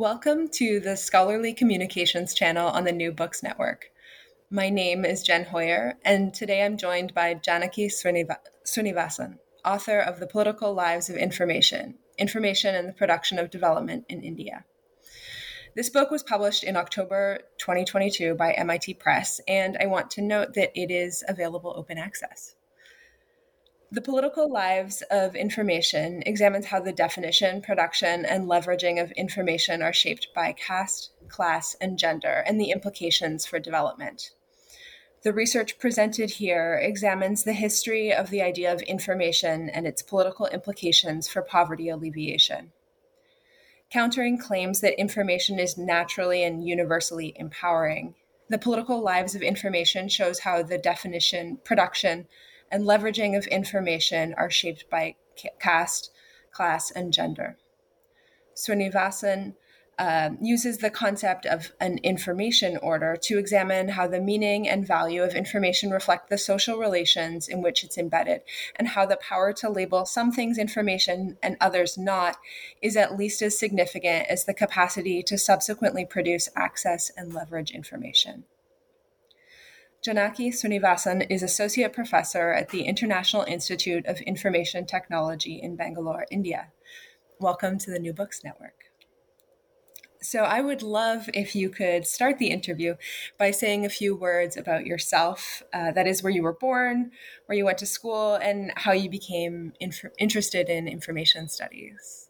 Welcome to the Scholarly Communications channel on the New Books Network. My name is Jen Hoyer, and today I'm joined by Janaki Srinivasan, author of The Political Lives of Information Information and the Production of Development in India. This book was published in October 2022 by MIT Press, and I want to note that it is available open access. The Political Lives of Information examines how the definition, production, and leveraging of information are shaped by caste, class, and gender, and the implications for development. The research presented here examines the history of the idea of information and its political implications for poverty alleviation. Countering claims that information is naturally and universally empowering, the political lives of information shows how the definition, production, and leveraging of information are shaped by caste, class, and gender. Srinivasan uh, uses the concept of an information order to examine how the meaning and value of information reflect the social relations in which it's embedded, and how the power to label some things information and others not is at least as significant as the capacity to subsequently produce access and leverage information. Janaki Srinivasan is Associate Professor at the International Institute of Information Technology in Bangalore, India. Welcome to the New Books Network. So, I would love if you could start the interview by saying a few words about yourself. Uh, that is, where you were born, where you went to school, and how you became inf- interested in information studies.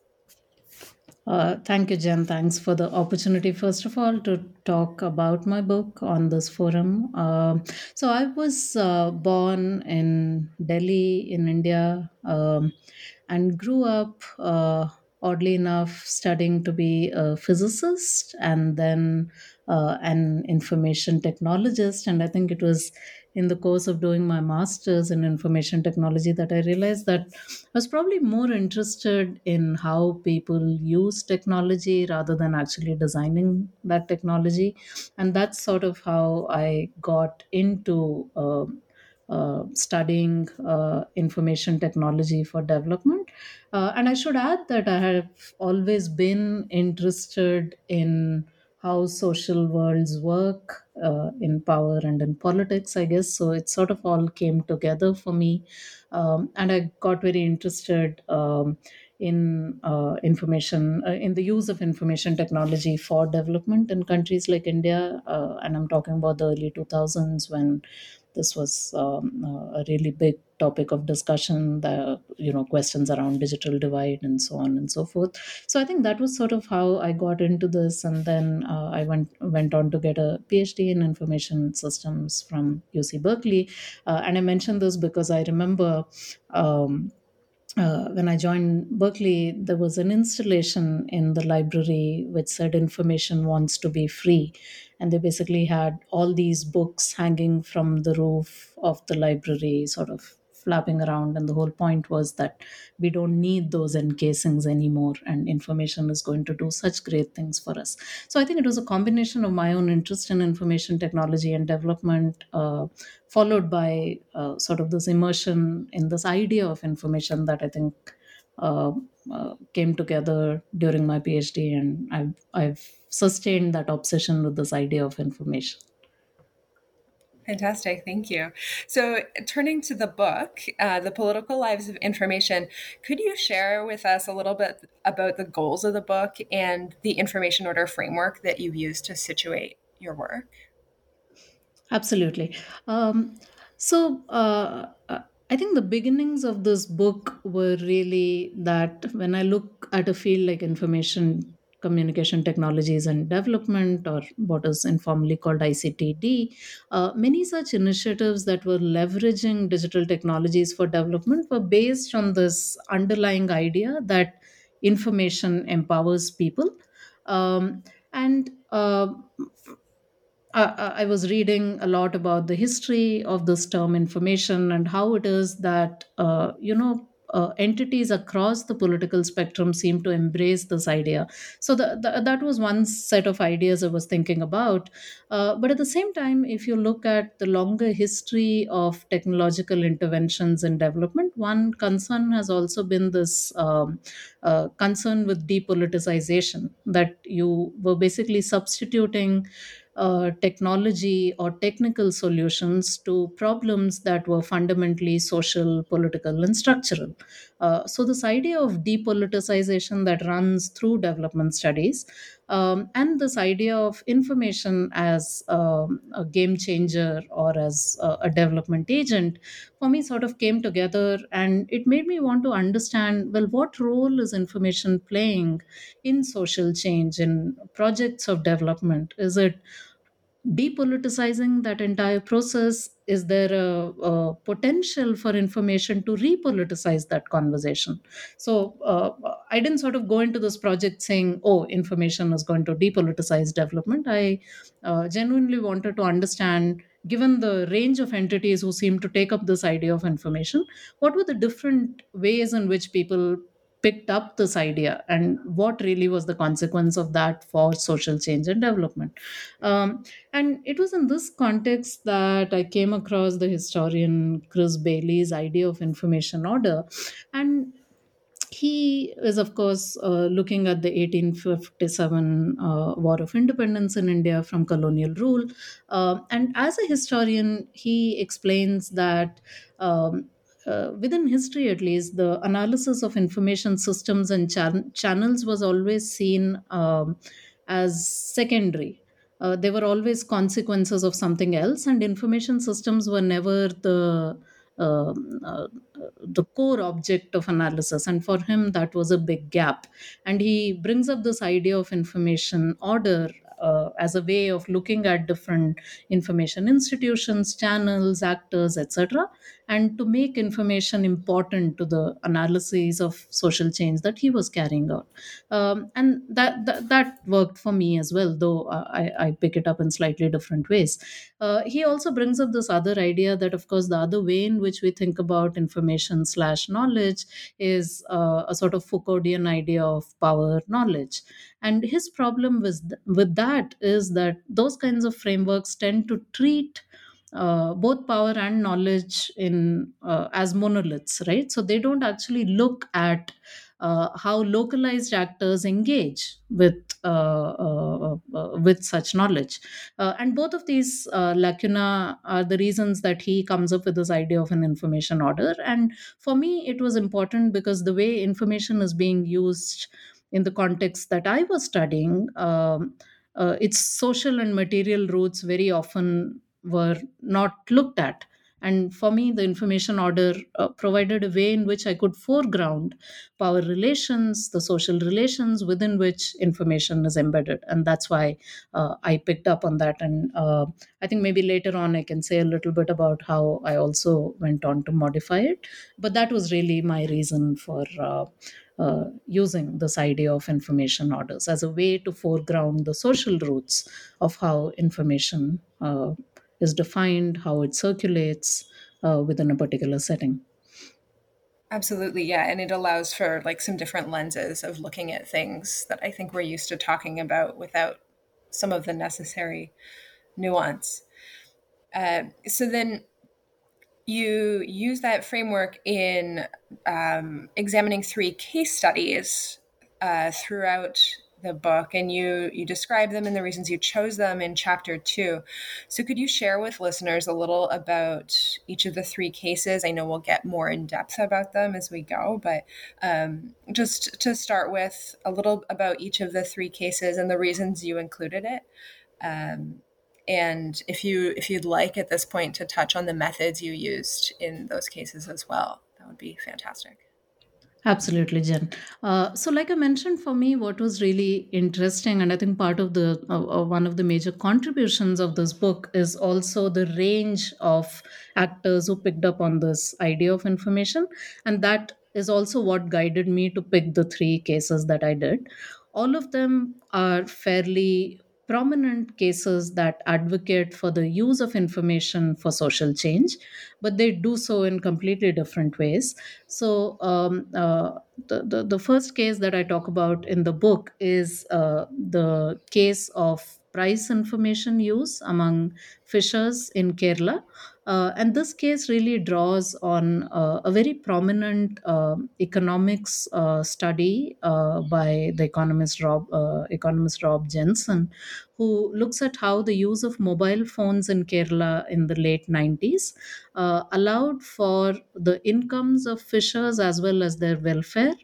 Uh, thank you, Jen. Thanks for the opportunity, first of all, to talk about my book on this forum. Uh, so, I was uh, born in Delhi, in India, um, and grew up, uh, oddly enough, studying to be a physicist and then uh, an information technologist. And I think it was in the course of doing my master's in information technology that I realized that I was probably more interested in how people use technology rather than actually designing that technology. And that's sort of how I got into uh, uh, studying uh, information technology for development. Uh, and I should add that I have always been interested in how social worlds work uh, in power and in politics, I guess. So it sort of all came together for me. Um, and I got very interested um, in uh, information, uh, in the use of information technology for development in countries like India. Uh, and I'm talking about the early 2000s when this was um, a really big topic of discussion the you know questions around digital divide and so on and so forth. So i think that was sort of how i got into this and then uh, i went went on to get a phd in information systems from uc berkeley. Uh, and i mentioned this because i remember um, uh, when I joined Berkeley, there was an installation in the library which said information wants to be free and they basically had all these books hanging from the roof of the library sort of flapping around. And the whole point was that we don't need those encasings anymore and information is going to do such great things for us. So i think it was a combination of my own interest in information technology and development uh, followed by uh, sort of this immersion in this idea of information that i think uh, uh, came together during my PhD, and I've I've sustained that obsession with this idea of information. Fantastic, thank you. So, turning to the book, uh, The Political Lives of Information, could you share with us a little bit about the goals of the book and the information order framework that you've used to situate your work? Absolutely. Um, so, uh, uh I think the beginnings of this book were really that when I look at a field like information communication technologies and development, or what is informally called ICTD, uh, many such initiatives that were leveraging digital technologies for development were based on this underlying idea that information empowers people. Um, and uh, I, I was reading a lot about the history of this term information and how it is that uh, you know uh, entities across the political spectrum seem to embrace this idea. So the, the, that was one set of ideas I was thinking about. Uh, but at the same time, if you look at the longer history of technological interventions in development, one concern has also been this um, uh, concern with depoliticization, that you were basically substituting uh, technology or technical solutions to problems that were fundamentally social, political, and structural. Uh, so, this idea of depoliticization that runs through development studies um, and this idea of information as um, a game changer or as a, a development agent for me sort of came together and it made me want to understand well what role is information playing in social change in projects of development? Is it depoliticizing that entire process? Is there a, a potential for information to repoliticize that conversation? So uh, i didn't sort of go into this project saying oh information is going to depoliticize development. I uh, genuinely wanted to understand given the range of entities who seem to take up this idea of information what were the different ways in which people picked up this idea and what really was the consequence of that for social change and development. Um, and it was in this context that i came across the historian Chris Bayly's idea of information order. And he is of course uh, looking at the 1857 uh, war of independence in india from colonial rule. Uh, and as a historian he explains that um, uh, within history at least the analysis of information systems and chan- channels was always seen um, as secondary. Uh, they were always consequences of something else and information systems were never the um, uh, the core object of analysis and for him that was a big gap. And he brings up this idea of information order uh, as a way of looking at different information institutions channels actors etc and to make information important to the analyses of social change that he was carrying out. Um, and that, that that worked for me as well though uh, I, I pick it up in slightly different ways. Uh, he also brings up this other idea that of course the other way in which we think about information slash knowledge is uh, a sort of foucauldian idea of power knowledge. And his problem with with that is that those kinds of frameworks tend to treat uh, both power and knowledge in uh, as monoliths right? So they don't actually look at uh, how localized actors engage with uh, uh, uh, with such knowledge. And both of these lacuna are the reasons that he comes up with this idea of an information order. And for me it was important because the way information is being used in the context that i was studying um, its social and material roots very often were not looked at. And for me the information order uh, provided a way in which i could foreground power relations the social relations within which information is embedded. And that's why uh, i picked up on that. And uh, i think maybe later on i can say a little bit about how i also went on to modify it. But that was really my reason for uh, uh, using this idea of information orders as a way to foreground the social roots of how information uh, is defined, how it circulates uh, within a particular setting. Absolutely, yeah. And it allows for like some different lenses of looking at things that I think we're used to talking about without some of the necessary nuance. Uh, so then you use that framework in um, examining three case studies uh, throughout the book and you you describe them and the reasons you chose them in chapter two. So could you share with listeners a little about each of the three cases? I know we'll get more in depth about them as we go but um, just to start with a little about each of the three cases and the reasons you included it. Um, and if you if you'd like at this point to touch on the methods you used in those cases as well that would be fantastic Absolutely, Jen. Uh, so, like I mentioned, for me, what was really interesting, and I think part of the uh, uh, one of the major contributions of this book is also the range of actors who picked up on this idea of information, and that is also what guided me to pick the three cases that I did. All of them are fairly prominent cases that advocate for the use of information for social change, but they do so in completely different ways. So, um, uh, the, the, the first case that I talk about in the book is uh, the case of price information use among fishers in Kerala. Uh, and this case really draws on uh, a very prominent uh, economics uh, study uh, by the economist Rob uh, economist Rob Jensen, who looks at how the use of mobile phones in Kerala in the late 90s allowed for the incomes of fishers as well as their welfare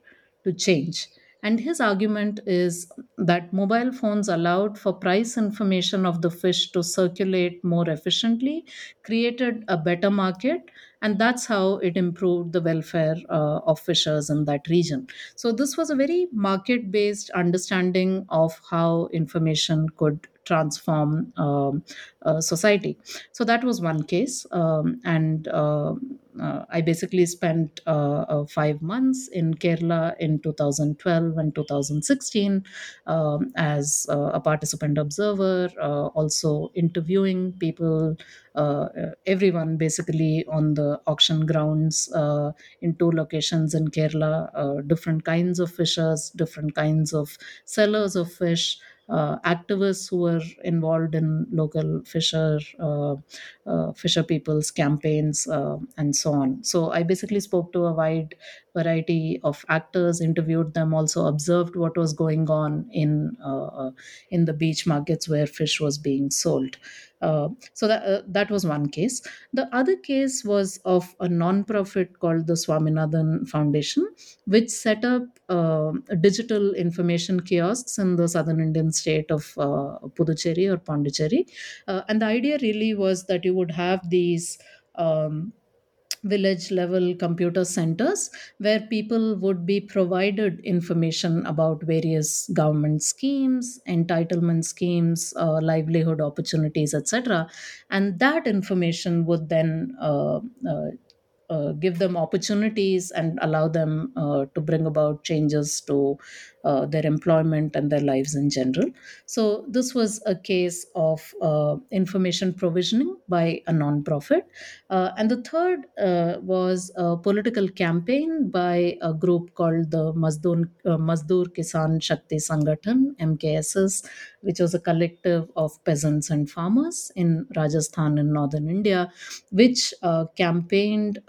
to change. And his argument is that mobile phones allowed for price information of the fish to circulate more efficiently, created a better market, and that's how it improved the welfare uh, of fishers in that region. So, this was a very market based understanding of how information could transform uh, society. So, that was one case. Um, and uh, uh, I basically spent uh, uh, five months in Kerala in 2012 and 2016 um, as a participant observer, uh, also interviewing people, everyone basically on the auction grounds in two locations in Kerala, different kinds of fishers, different kinds of sellers of fish uh, activists who were involved in local fisher uh, uh, fisher people's campaigns uh, and so on. So I basically spoke to a wide variety of actors, interviewed them, also observed what was going on in in the beach markets where fish was being sold. Uh, so that uh, that was one case. The other case was of a non-profit called the Swaminathan Foundation, which set up uh, digital information kiosks in the southern Indian state of uh, Puducherry or Pondicherry, uh, and the idea really was that you would have these. Um, village level computer centers where people would be provided information about various government schemes entitlement schemes uh, livelihood opportunities etc and that information would then uh, uh, uh, give them opportunities and allow them uh, to bring about changes to uh, their employment and their lives in general. So, this was a case of uh, information provisioning by a non-profit. Uh, and the third uh, was a political campaign by a group called the Mazdoor, Mazdoor Kisan Shakti Sangathan, MKSS, which was a collective of peasants and farmers in Rajasthan in northern India, which campaigned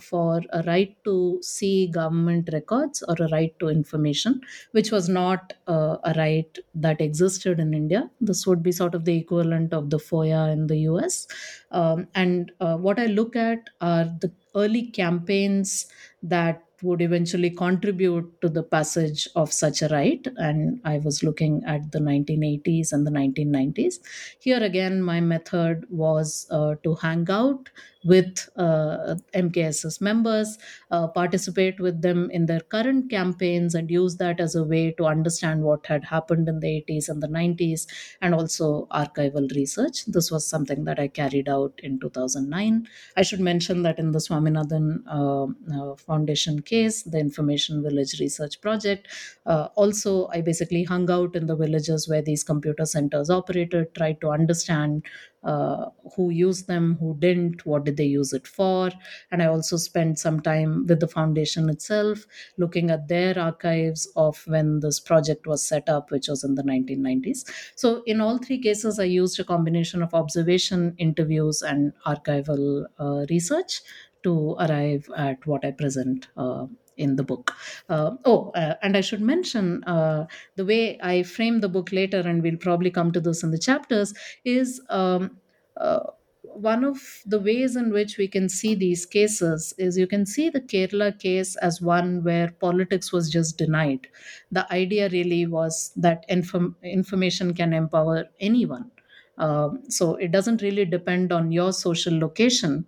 for a right to see government records or a right to information which was not uh, a right that existed in India. This would be sort of the equivalent of the FOIA in the US. Um, and uh, what I look at are the early campaigns that would eventually contribute to the passage of such a right. And I was looking at the 1980s and the 1990s. Here again, my method was uh, to hang out with uh, MKSS members, uh, participate with them in their current campaigns, and use that as a way to understand what had happened in the 80s and the 90s, and also archival research. This was something that I carried out in 2009. I should mention that in the Swaminathan uh, uh Foundation case, the Information Village Research Project, uh, also I basically hung out in the villages where these computer centers operated, tried to understand uh, who used them, who didn't, what did they use it for. And I also spent some time with the foundation itself, looking at their archives of when this project was set up, which was in the 1990s. So, in all three cases, I used a combination of observation, interviews, and archival uh, research to arrive at what I present uh, in the book. Uh, oh, uh, and I should mention uh, the way I frame the book later, and we'll probably come to this in the chapters, is um, uh, one of the ways in which we can see these cases is you can see the Kerala case as one where politics was just denied. The idea really was that inform- information can empower anyone. Um, so it doesn't really depend on your social location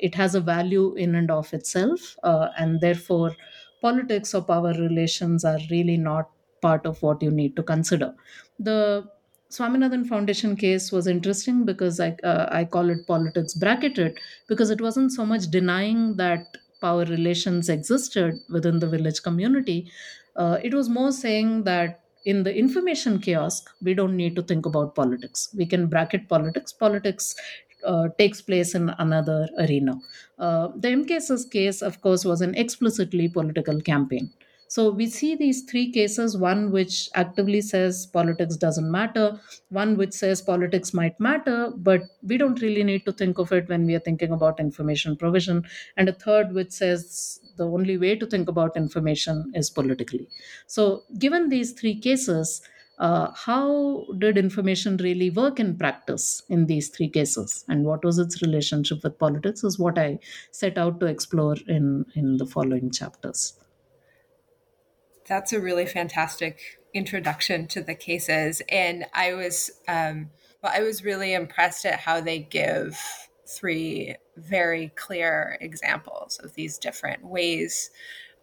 it has a value in and of itself, uh, and therefore, politics or power relations are really not part of what you need to consider. The Swaminathan Foundation case was interesting because I, uh, I call it politics bracketed because it wasn't so much denying that power relations existed within the village community. Uh, it was more saying that in the information kiosk, we don't need to think about politics. We can bracket politics. Politics uh, takes place in another arena. Uh, the MKSS case, of course, was an explicitly political campaign. So we see these three cases one which actively says politics doesn't matter, one which says politics might matter, but we don't really need to think of it when we are thinking about information provision, and a third which says the only way to think about information is politically. So, given these three cases, uh, how did information really work in practice in these three cases? And what was its relationship with politics is what i set out to explore in in the following chapters. That's a really fantastic introduction to the cases. And i was um, well i was really impressed at how they give three very clear examples of these different ways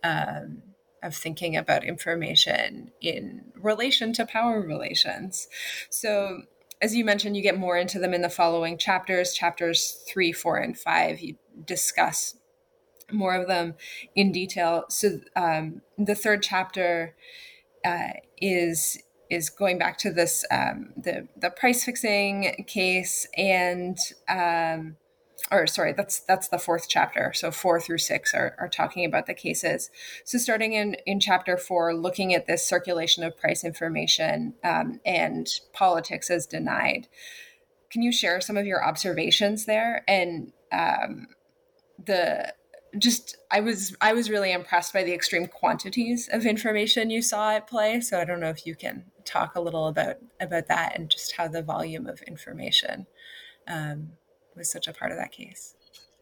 um, of thinking about information in relation to power relations. So, as you mentioned, you get more into them in the following chapters. Chapters three, four, and five, you discuss more of them in detail. So, um, the third chapter uh, is is going back to this um, the the price fixing case and um, or sorry, that's that's the fourth chapter. So four through six are, are talking about the cases. So starting in in chapter four, looking at this circulation of price information um, and politics as denied. Can you share some of your observations there and um, the just I was I was really impressed by the extreme quantities of information you saw at play. So I don't know if you can talk a little about about that and just how the volume of information um, was such a part of that case.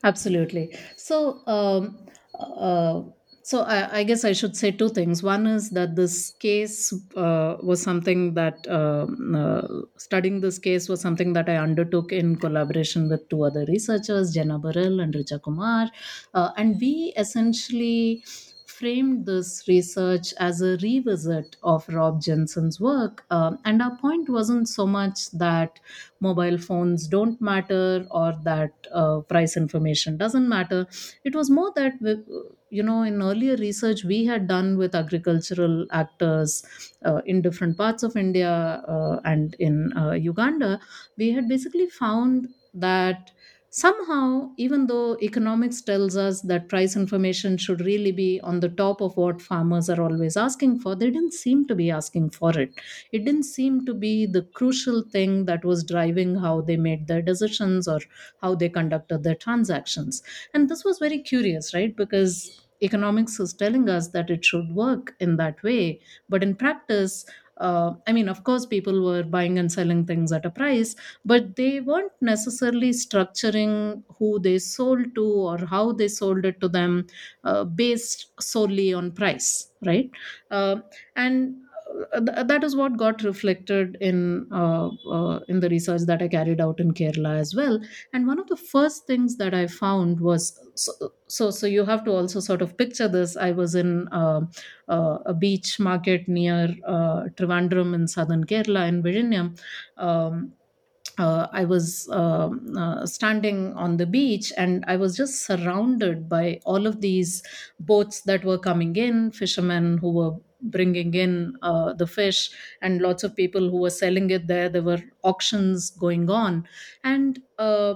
Absolutely. So, um, uh, so I, I, guess I should say two things. One is that this case uh, was something that um, uh, studying this case was something that I undertook in collaboration with two other researchers, Jenna Burrell and Richa Kumar, uh, and we essentially framed this research as a revisit of Rob Jensen's work. Um, and our point wasn't so much that mobile phones don't matter or that uh, price information doesn't matter. It was more that, you know, in earlier research we had done with agricultural actors uh, in different parts of India uh, and in uh, Uganda, we had basically found that somehow even though economics tells us that price information should really be on the top of what farmers are always asking for they didn't seem to be asking for it. It didn't seem to be the crucial thing that was driving how they made their decisions or how they conducted their transactions. And this was very curious right? Because economics is telling us that it should work in that way. But in practice uh, I mean, of course, people were buying and selling things at a price, but they weren't necessarily structuring who they sold to or how they sold it to them uh, based solely on price, right? Uh, and uh, that is what got reflected in uh, uh, in the research that I carried out in Kerala as well. And one of the first things that I found was so so, so you have to also sort of picture this. I was in uh, uh, a beach market near uh, Trivandrum in southern Kerala in Vizhinjam. Um, uh, I was uh, uh, standing on the beach and I was just surrounded by all of these boats that were coming in, fishermen who were bringing in uh, the fish, and lots of people who were selling it there. There were auctions going on. And uh,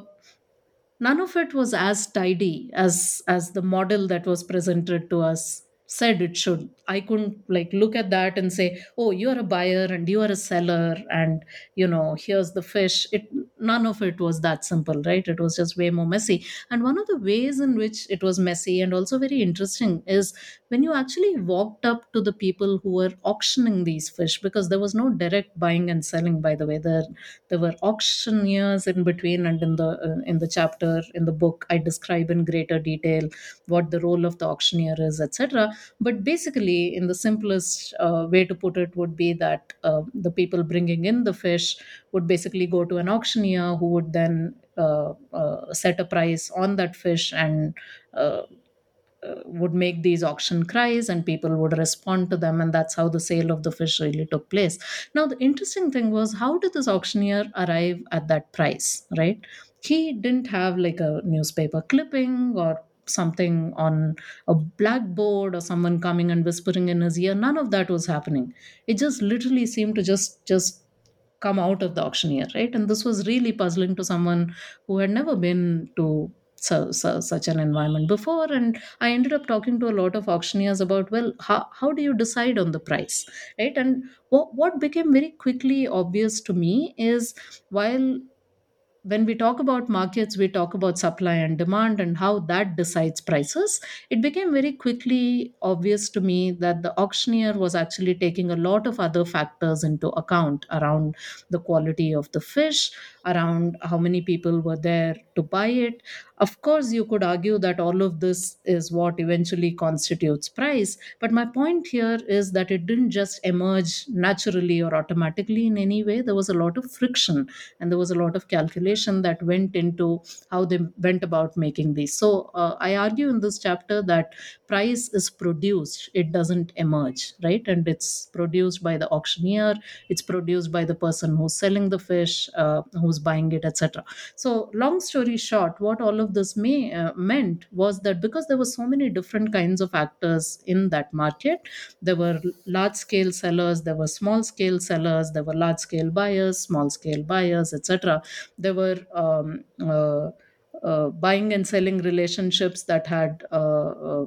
none of it was as tidy as as the model that was presented to us said it should. I couldn't like look at that and say oh you are a buyer and you are a seller and you know here's the fish. It none of it was that simple right? It was just way more messy. And one of the ways in which it was messy and also very interesting is when you actually walked up to the people who were auctioning these fish because there was no direct buying and selling by the way. There there were auctioneers in between and in the uh, in the chapter in the book i describe in greater detail what the role of the auctioneer is etc but basically in the simplest uh, way to put it would be that uh, the people bringing in the fish would basically go to an auctioneer who would then uh, uh set a price on that fish and uh, uh, would make these auction cries and people would respond to them. And that's how the sale of the fish really took place. Now the interesting thing was how did this auctioneer arrive at that price right? He didn't have like a newspaper clipping or something on a blackboard or someone coming and whispering in his ear. None of that was happening. It just literally seemed to just just come out of the auctioneer right? And this was really puzzling to someone who had never been to so, so, such an environment before. And i ended up talking to a lot of auctioneers about well how, how do you decide on the price right? And what, what became very quickly obvious to me is while when we talk about markets, we talk about supply and demand and how that decides prices. It became very quickly obvious to me that the auctioneer was actually taking a lot of other factors into account around the quality of the fish, around how many people were there to buy it. Of course, you could argue that all of this is what eventually constitutes price. But my point here is that it didn't just emerge naturally or automatically in any way. There was a lot of friction and there was a lot of calculation that went into how they went about making these. So uh, I argue in this chapter that price is produced, it doesn't emerge, right? And it's produced by the auctioneer, it's produced by the person who's selling the fish, uh, who's buying it, etc. So, long story short, what all of this may uh, meant was that because there were so many different kinds of actors in that market, there were large scale sellers, there were small scale sellers, there were large scale buyers, small scale buyers, etc. There were um, uh, uh, buying and selling relationships that had uh, uh,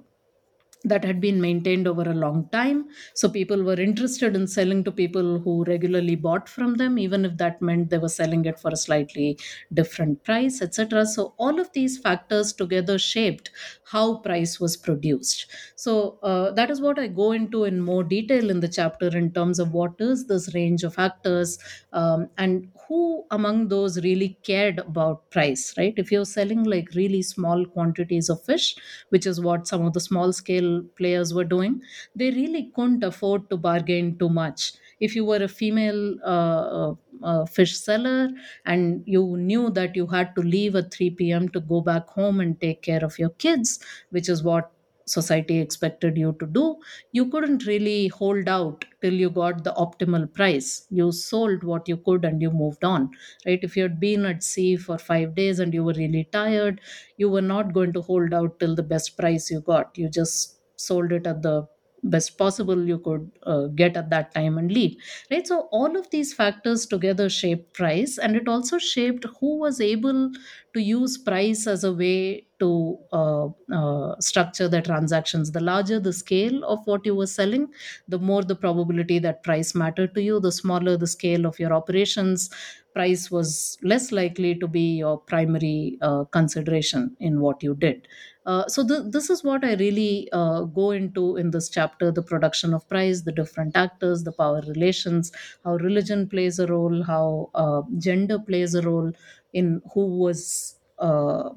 that had been maintained over a long time. So people were interested in selling to people who regularly bought from them, even if that meant they were selling it for a slightly different price, etc. So all of these factors together shaped how price was produced. So uh, that is what I go into in more detail in the chapter in terms of what is this range of factors um, and who among those really cared about price, right? If you're selling like really small quantities of fish, which is what some of the small scale players were doing, they really couldn't afford to bargain too much. If you were a female uh, uh, uh, fish seller and you knew that you had to leave at 3 p.m. to go back home and take care of your kids, which is what society expected you to do, you couldn't really hold out till you got the optimal price. You sold what you could and you moved on, right? If you had been at sea for five days and you were really tired, you were not going to hold out till the best price you got. You just sold it at the best possible you could uh, get at that time and leave right? So all of these factors together shaped price and it also shaped who was able to use price as a way to uh, uh, structure the transactions. The larger the scale of what you were selling the more the probability that price mattered to you. The smaller the scale of your operations price was less likely to be your primary uh, consideration in what you did uh, so th- this is what I really uh, go into in this chapter: the production of price, the different actors, the power relations, how religion plays a role, how uh, gender plays a role in who was. Uh,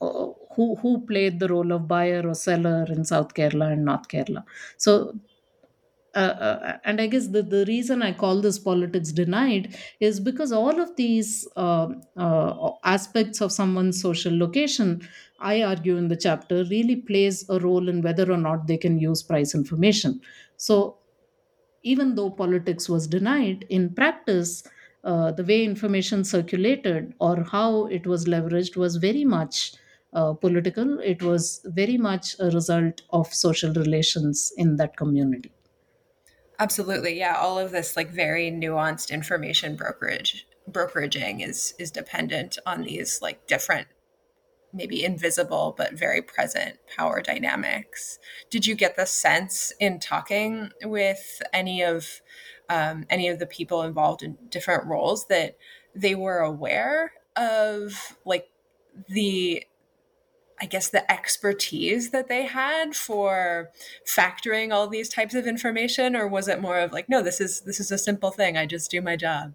uh, who who played the role of buyer or seller in South Kerala and North Kerala? So uh, uh, and I guess the, the reason I call this politics denied is because all of these uh, uh, aspects of someone's social location, I argue in the chapter, really plays a role in whether or not they can use price information. So even though politics was denied, in practice, uh, the way information circulated or how it was leveraged was very much uh, political. It was very much a result of social relations in that community. Absolutely. Yeah, all of this like very nuanced information brokerage brokeraging is is dependent on these like different maybe invisible but very present power dynamics. Did you get the sense in talking with any of um, any of the people involved in different roles that they were aware of like the I guess the expertise that they had for factoring all these types of information or was it more of like no this is this is a simple thing I just do my job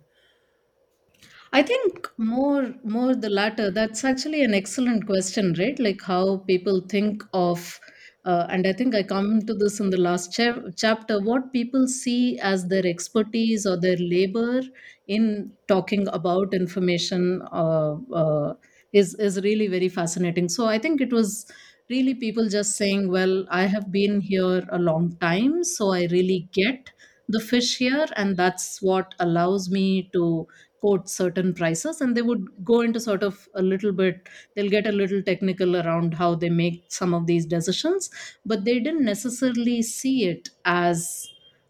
I think more more the latter. That's actually an excellent question, right? Like how people think of, uh, and I think I come to this in the last cha- chapter. What people see as their expertise or their labor in talking about information uh, uh, is is really very fascinating. So I think it was really people just saying, "Well, I have been here a long time, so I really get." the fish here and that's what allows me to quote certain prices and they would go into sort of a little bit they'll get a little technical around how they make some of these decisions but they didn't necessarily see it as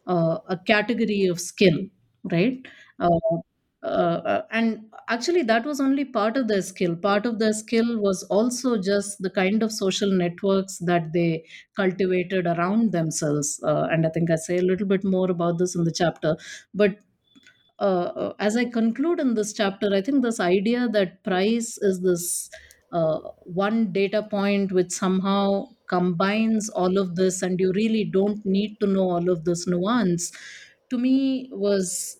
uh, a category of skill right uh, uh, uh, and actually that was only part of their skill. Part of their skill was also just the kind of social networks that they cultivated around themselves uh, and i think i say a little bit more about this in the chapter. But uh, uh, as I conclude in this chapter, I think this idea that price is this uh, one data point which somehow combines all of this, and you really don't need to know all of this nuance, to me was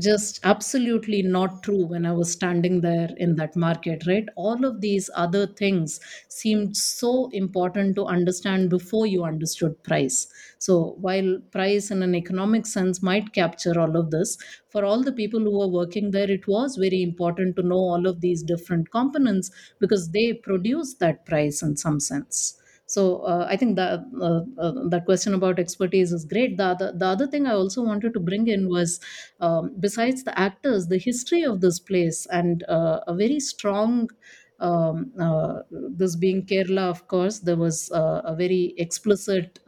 just absolutely not true when I was standing there in that market, right? All of these other things seemed so important to understand before you understood price. So, while price in an economic sense might capture all of this, for all the people who were working there, it was very important to know all of these different components because they produce that price in some sense. So uh, I think that uh, uh, that question about expertise is great. The other, the other thing I also wanted to bring in was um, besides the actors, the history of this place and uh, a very strong. Um, uh, this being Kerala, of course, there was uh, a very explicit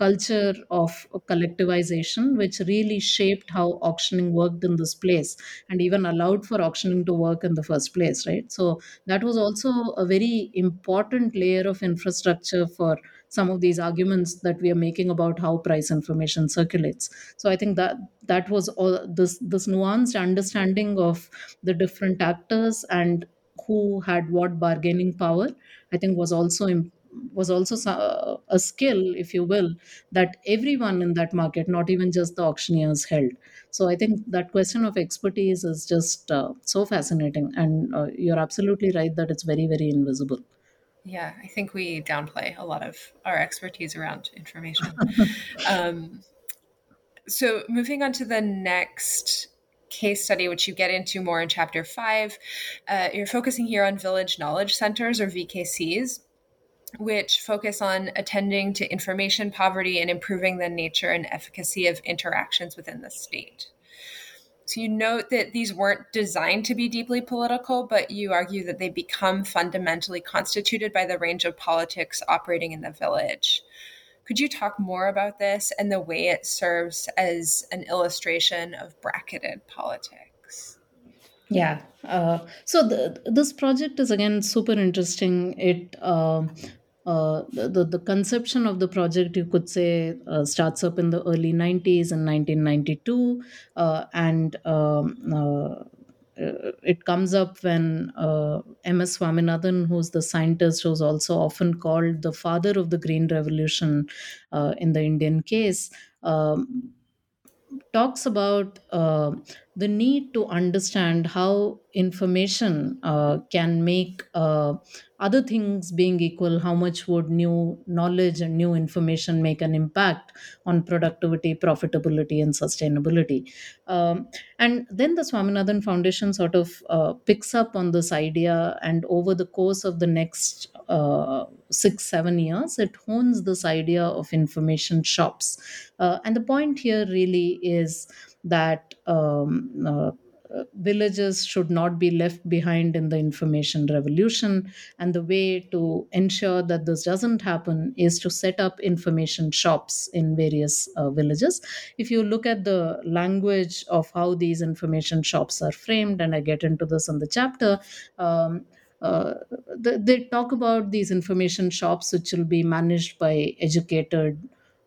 culture of collectivization, which really shaped how auctioning worked in this place and even allowed for auctioning to work in the first place, right? So that was also a very important layer of infrastructure for some of these arguments that we are making about how price information circulates. So I think that that was all this this nuanced understanding of the different actors and who had what bargaining power. I think was also was also so- a skill, if you will, that everyone in that market, not even just the auctioneers, held. So I think that question of expertise is just uh, so fascinating, and uh, you're absolutely right that it's very, very invisible. Yeah, I think we downplay a lot of our expertise around information. um, so, moving on to the next case study, which you get into more in chapter five, uh, you're focusing here on village knowledge centers or VKCs which focus on attending to information poverty and improving the nature and efficacy of interactions within the state. So you note that these weren't designed to be deeply political, but you argue that they become fundamentally constituted by the range of politics operating in the village. Could you talk more about this and the way it serves as an illustration of bracketed politics? Yeah. Uh, so the, this project is again super interesting. It uh, uh, the, the conception of the project, you could say, uh, starts up in the early 90s in 1992. Uh, and um, uh, it comes up when uh, M.S. Swaminathan, who's the scientist who's also often called the father of the Green Revolution uh, in the Indian case, um, talks about uh, the need to understand how information uh, can make uh, other things being equal how much would new knowledge and new information make an impact on productivity profitability and sustainability. Um, and then the swaminathan foundation sort of uh, picks up on this idea and over the course of the next uh, six seven years it hones this idea of information shops. Uh, and the point here really is that um, uh, villages should not be left behind in the information revolution. And the way to ensure that this doesn't happen is to set up information shops in various uh, villages. If you look at the language of how these information shops are framed, and I get into this in the chapter, um, uh, they, they talk about these information shops which will be managed by educated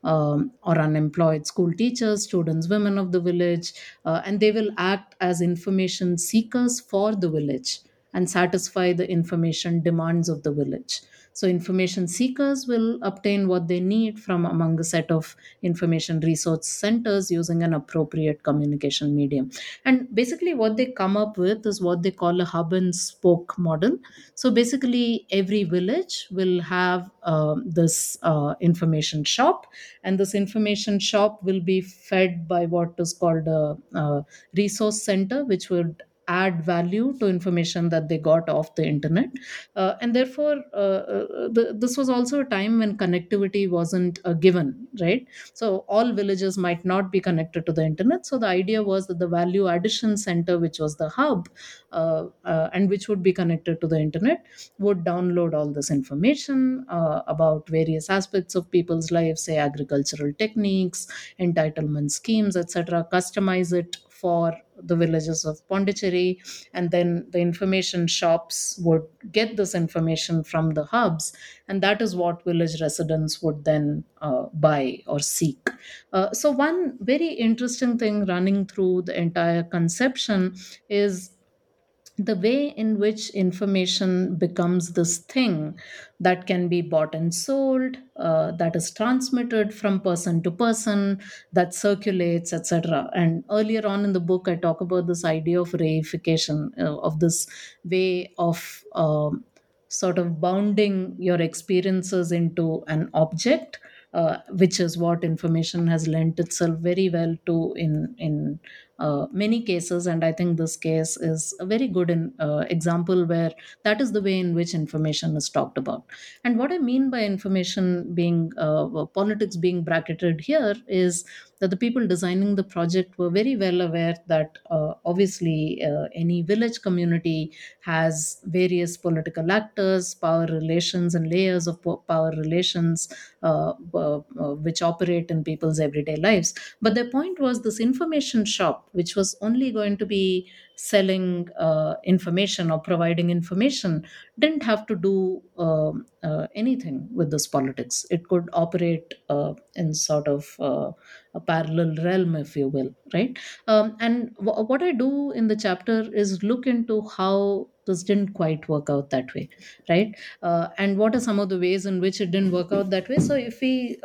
um, or unemployed school teachers, students, women of the village, uh, and they will act as information seekers for the village and satisfy the information demands of the village. So, information seekers will obtain what they need from among a set of information resource centers using an appropriate communication medium. And basically, what they come up with is what they call a hub and spoke model. So, basically, every village will have uh, this uh, information shop, and this information shop will be fed by what is called a, a resource center, which would add value to information that they got off the internet. Uh, and therefore uh, uh, the, this was also a time when connectivity wasn't a given right? So all villages might not be connected to the internet. So the idea was that the value addition center which was the hub uh, uh, and which would be connected to the internet would download all this information uh, about various aspects of people's lives say agricultural techniques entitlement schemes etc customize it for the villages of Pondicherry, and then the information shops would get this information from the hubs, and that is what village residents would then uh, buy or seek. Uh, so, one very interesting thing running through the entire conception is the way in which information becomes this thing that can be bought and sold uh, that is transmitted from person to person that circulates etc and earlier on in the book i talk about this idea of reification uh, of this way of um, sort of bounding your experiences into an object uh, which is what information has lent itself very well to in in uh, many cases and i think this case is a very good in, uh, example where that is the way in which information is talked about. And what i mean by information being uh, politics being bracketed here is that the people designing the project were very well aware that uh, obviously uh, any village community has various political actors power relations and layers of power relations which operate in people's everyday lives. But their point was this information shop which was only going to be selling uh, information or providing information didn't have to do uh, uh, anything with this politics. It could operate uh, in sort of uh, a parallel realm, if you will, right? Um, and w- what I do in the chapter is look into how this didn't quite work out that way, right? Uh, and what are some of the ways in which it didn't work out that way? So if we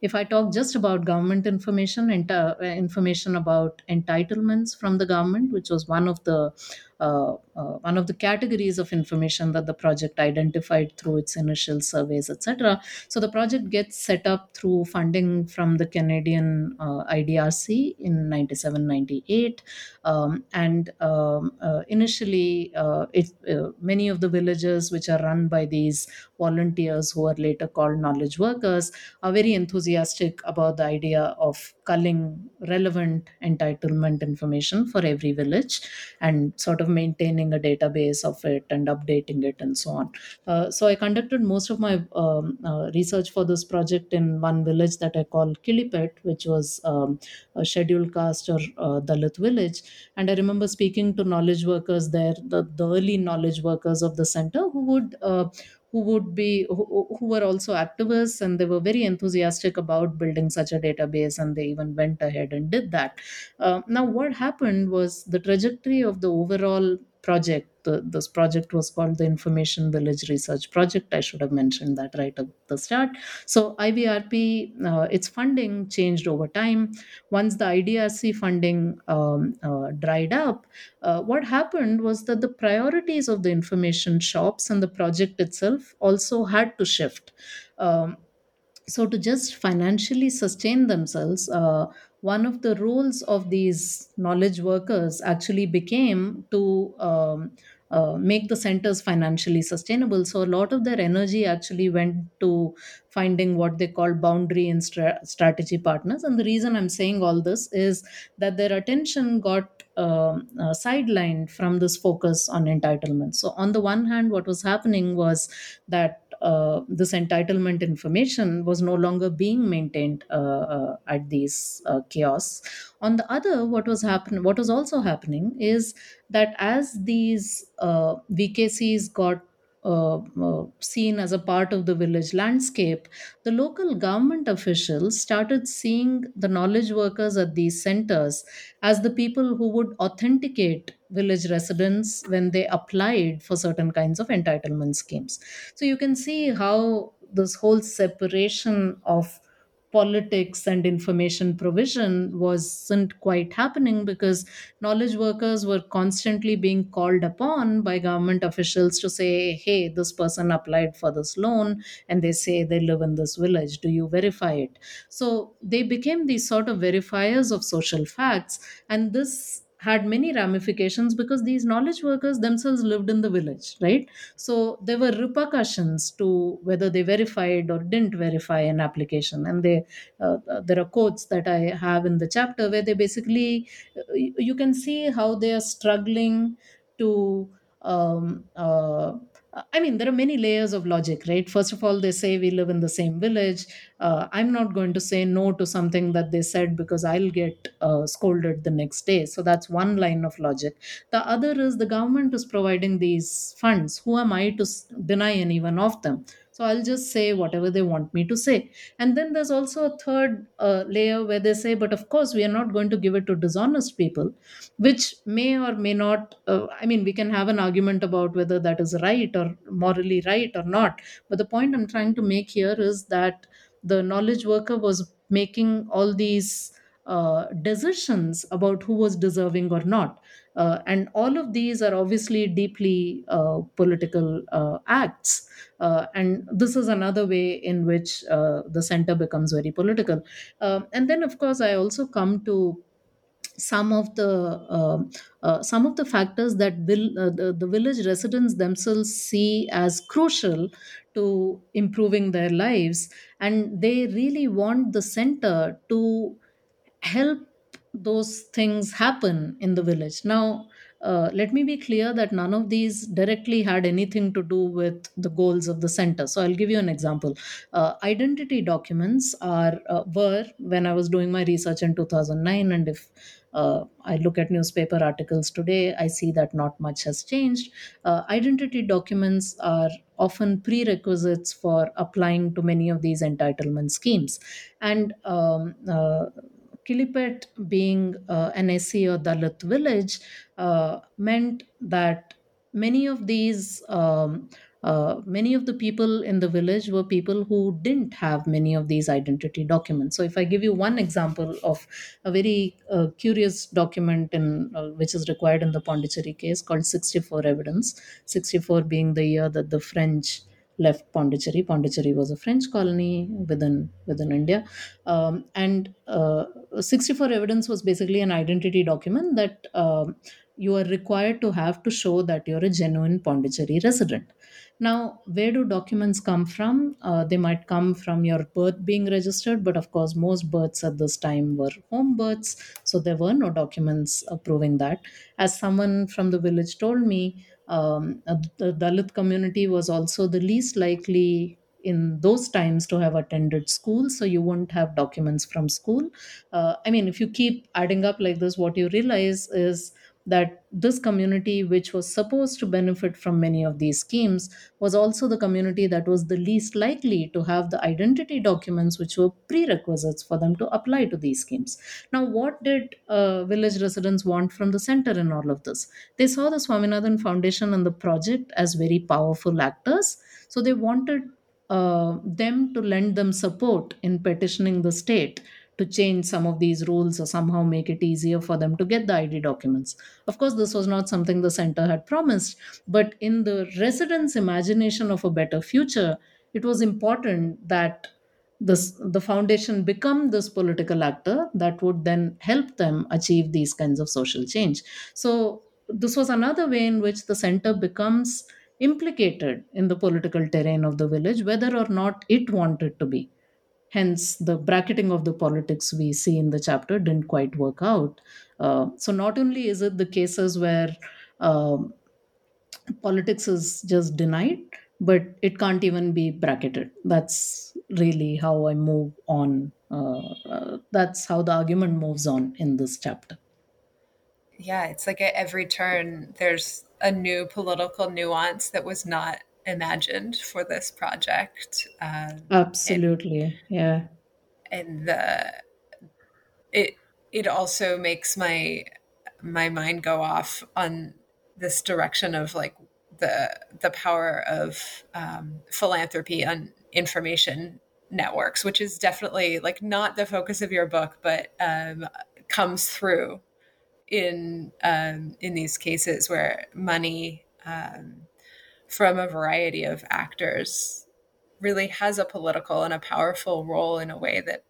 if I talk just about government information and uh, information about entitlements from the government, which was one of the one of the categories of information that the project identified through its initial surveys, etc. So the project gets set up through funding from the Canadian uh, IDRC in 97 98. Um, and um, uh, initially, uh, it, many of the villages which are run by these volunteers who are later called knowledge workers are very enthusiastic about the idea of culling relevant entitlement information for every village and sort of maintaining a database of it and updating it and so on. Uh, so I conducted most of my um, uh, research for this project in one village that I call Kilipet, which was um, a scheduled caste or uh, Dalit village. And I remember speaking to knowledge workers there, the, the early knowledge workers of the center who would uh, who would be who, who were also activists and they were very enthusiastic about building such a database and they even went ahead and did that. Uh, now what happened was the trajectory of the overall project this project was called the Information Village Research Project. I should have mentioned that right at the start. So IVRP, uh, its funding changed over time. Once the IDRC funding um, uh, dried up, uh, what happened was that the priorities of the information shops and the project itself also had to shift. Um, so to just financially sustain themselves uh, one of the roles of these knowledge workers actually became to um, uh, make the centers financially sustainable. So a lot of their energy actually went to finding what they call boundary and stra- strategy partners. And the reason I'm saying all this is that their attention got uh, uh, sidelined from this focus on entitlement. So on the one hand, what was happening was that uh, this entitlement information was no longer being maintained uh, uh, at these uh, kiosks. On the other, what was happening, what was also happening is that as these uh, VKCs got uh, uh, seen as a part of the village landscape, the local government officials started seeing the knowledge workers at these centers as the people who would authenticate village residents when they applied for certain kinds of entitlement schemes. So you can see how this whole separation of politics and information provision wasn't quite happening because knowledge workers were constantly being called upon by government officials to say hey this person applied for this loan and they say they live in this village. Do you verify it? So they became these sort of verifiers of social facts. And this had many ramifications because these knowledge workers themselves lived in the village, right? So there were repercussions to whether they verified or didn't verify an application. And they, uh, uh there are quotes that I have in the chapter where they basically, uh, you can see how they are struggling to um, uh, I mean, there are many layers of logic, right? First of all, they say we live in the same village. Uh, I'm not going to say no to something that they said because I'll get uh, scolded the next day. So that's one line of logic. The other is the government is providing these funds. Who am I to deny any one of them? So I'll just say whatever they want me to say. And then there's also a third uh, layer where they say, but of course, we are not going to give it to dishonest people, which may or may not. Uh, I mean, we can have an argument about whether that is right or morally right or not. But the point I'm trying to make here is that the knowledge worker was making all these uh, decisions about who was deserving or not. Uh, and all of these are obviously deeply uh, political uh, acts. Uh, and this is another way in which uh, the center becomes very political. and then, of course, I also come to some of the uh, uh, some of the factors that will, uh, the, the village residents themselves see as crucial to improving their lives and they really want the center to help those things happen in the village now uh, let me be clear that none of these directly had anything to do with the goals of the center. So I'll give you an example. Uh, identity documents are uh, were when I was doing my research in 2009, and if uh, I look at newspaper articles today, I see that not much has changed. Uh, identity documents are often prerequisites for applying to many of these entitlement schemes, and um, uh, Kilipet being uh, an SC or Dalit village uh, meant that many of these um, uh, many of the people in the village were people who didn't have many of these identity documents. So, if I give you one example of a very uh, curious document in uh, which is required in the Pondicherry case called 64 evidence, 64 being the year that the French left Pondicherry. Pondicherry was a French colony within within India, um, and uh, 64 evidence was basically an identity document that um, you are required to have to show that you're a genuine Pondicherry resident. Now, where do documents come from? Uh, they might come from your birth being registered, but of course, most births at this time were home births, so there were no documents proving that. As someone from the village told me, um, the Dalit community was also the least likely in those times to have attended school so you won't have documents from school. Uh, i mean if you keep adding up like this what you realize is that this community, which was supposed to benefit from many of these schemes, was also the community that was the least likely to have the identity documents, which were prerequisites for them to apply to these schemes. Now, what did uh, village residents want from the center in all of this? They saw the Swaminathan Foundation and the project as very powerful actors. So they wanted uh, them to lend them support in petitioning the state to change some of these rules or somehow make it easier for them to get the ID documents. Of course, this was not something the center had promised, but in the residents' imagination of a better future, it was important that this the foundation become this political actor that would then help them achieve these kinds of social change. So this was another way in which the center becomes implicated in the political terrain of the village, whether or not it wanted to be. Hence, the bracketing of the politics we see in the chapter didn't quite work out. Uh, so, not only is it the cases where um, politics is just denied, but it can't even be bracketed. That's really how I move on. Uh, uh, that's how the argument moves on in this chapter. Yeah, it's like at every turn, there's a new political nuance that was not imagined for this project. Um, Absolutely, and, yeah. And the it it also makes my my mind go off on this direction of like the the power of um, philanthropy on information networks, which is definitely like not the focus of your book, but um, comes through in um, in these cases where money um, from a variety of actors really has a political and a powerful role in a way that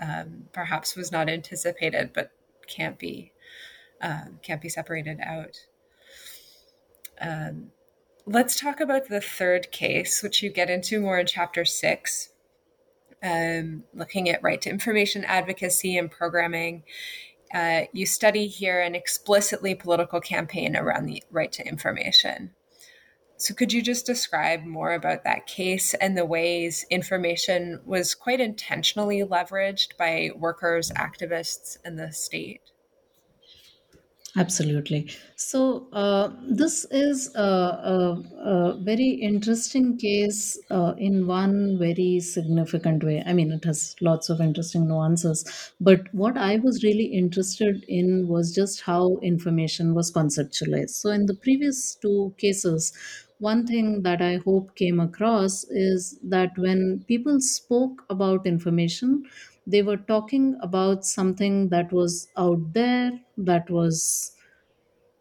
um, perhaps was not anticipated but can't be um, can't be separated out. Um, let's talk about the third case, which you get into more in chapter six, um, looking at right to information advocacy and programming. Uh, you study here an explicitly political campaign around the right to information. So, could you just describe more about that case and the ways information was quite intentionally leveraged by workers, activists, and the state? Absolutely. So, uh, this is a, a, a very interesting case uh, in one very significant way. I mean, it has lots of interesting nuances. But what I was really interested in was just how information was conceptualized. So, in the previous two cases, one thing that I hope came across is that when people spoke about information, they were talking about something that was out there, that was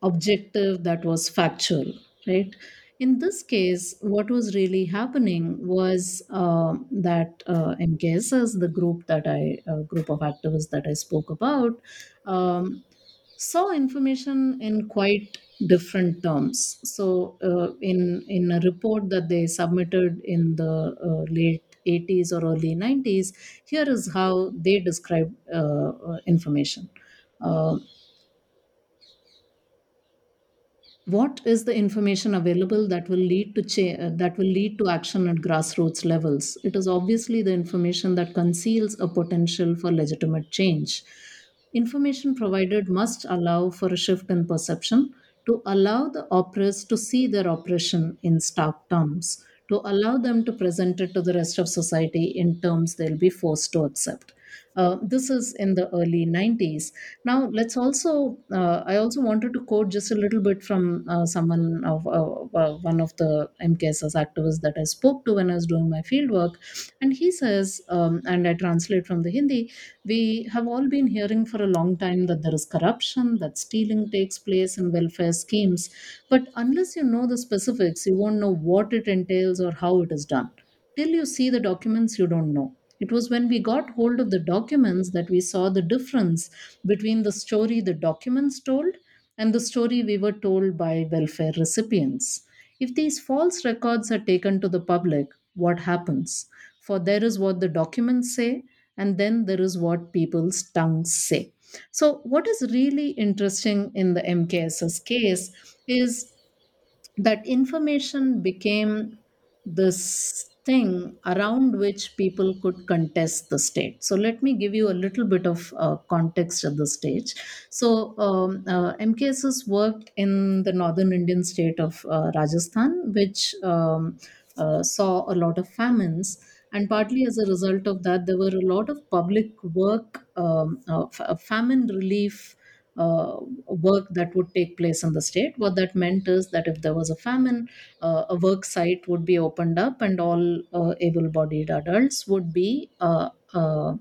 objective, that was factual, right? In this case, what was really happening was uh, that uh, MKSS, the group that I, uh, group of activists that I spoke about, um, saw information in quite different terms. So, uh, in in a report that they submitted in the uh, late 80s or early 90s, here is how they described uh, uh, information. Uh, what is the information available that will lead to cha- uh, that will lead to action at grassroots levels it is obviously the information that conceals a potential for legitimate change information provided must allow for a shift in perception to allow the oppressed to see their oppression in stark terms to allow them to present it to the rest of society in terms they'll be forced to accept uh, this is in the early 90s. Now, let's also, uh, I also wanted to quote just a little bit from uh, someone of uh, uh, one of the MKSS activists that I spoke to when I was doing my fieldwork. And he says, um, and I translate from the Hindi, we have all been hearing for a long time that there is corruption, that stealing takes place in welfare schemes. But unless you know the specifics, you won't know what it entails or how it is done. Till you see the documents, you don't know. It was when we got hold of the documents that we saw the difference between the story the documents told and the story we were told by welfare recipients. If these false records are taken to the public, what happens? For there is what the documents say, and then there is what people's tongues say. So, what is really interesting in the MKSS case is that information became this thing around which people could contest the state. So let me give you a little bit of uh, context at this stage. So um, uh, MKSS worked in the northern Indian state of uh, Rajasthan, which um, uh, saw a lot of famines. And partly as a result of that, there were a lot of public work, um, uh, famine relief uh, work that would take place in the state. What that meant is that if there was a famine, uh, a work site would be opened up and all uh, able-bodied adults would be uh, uh,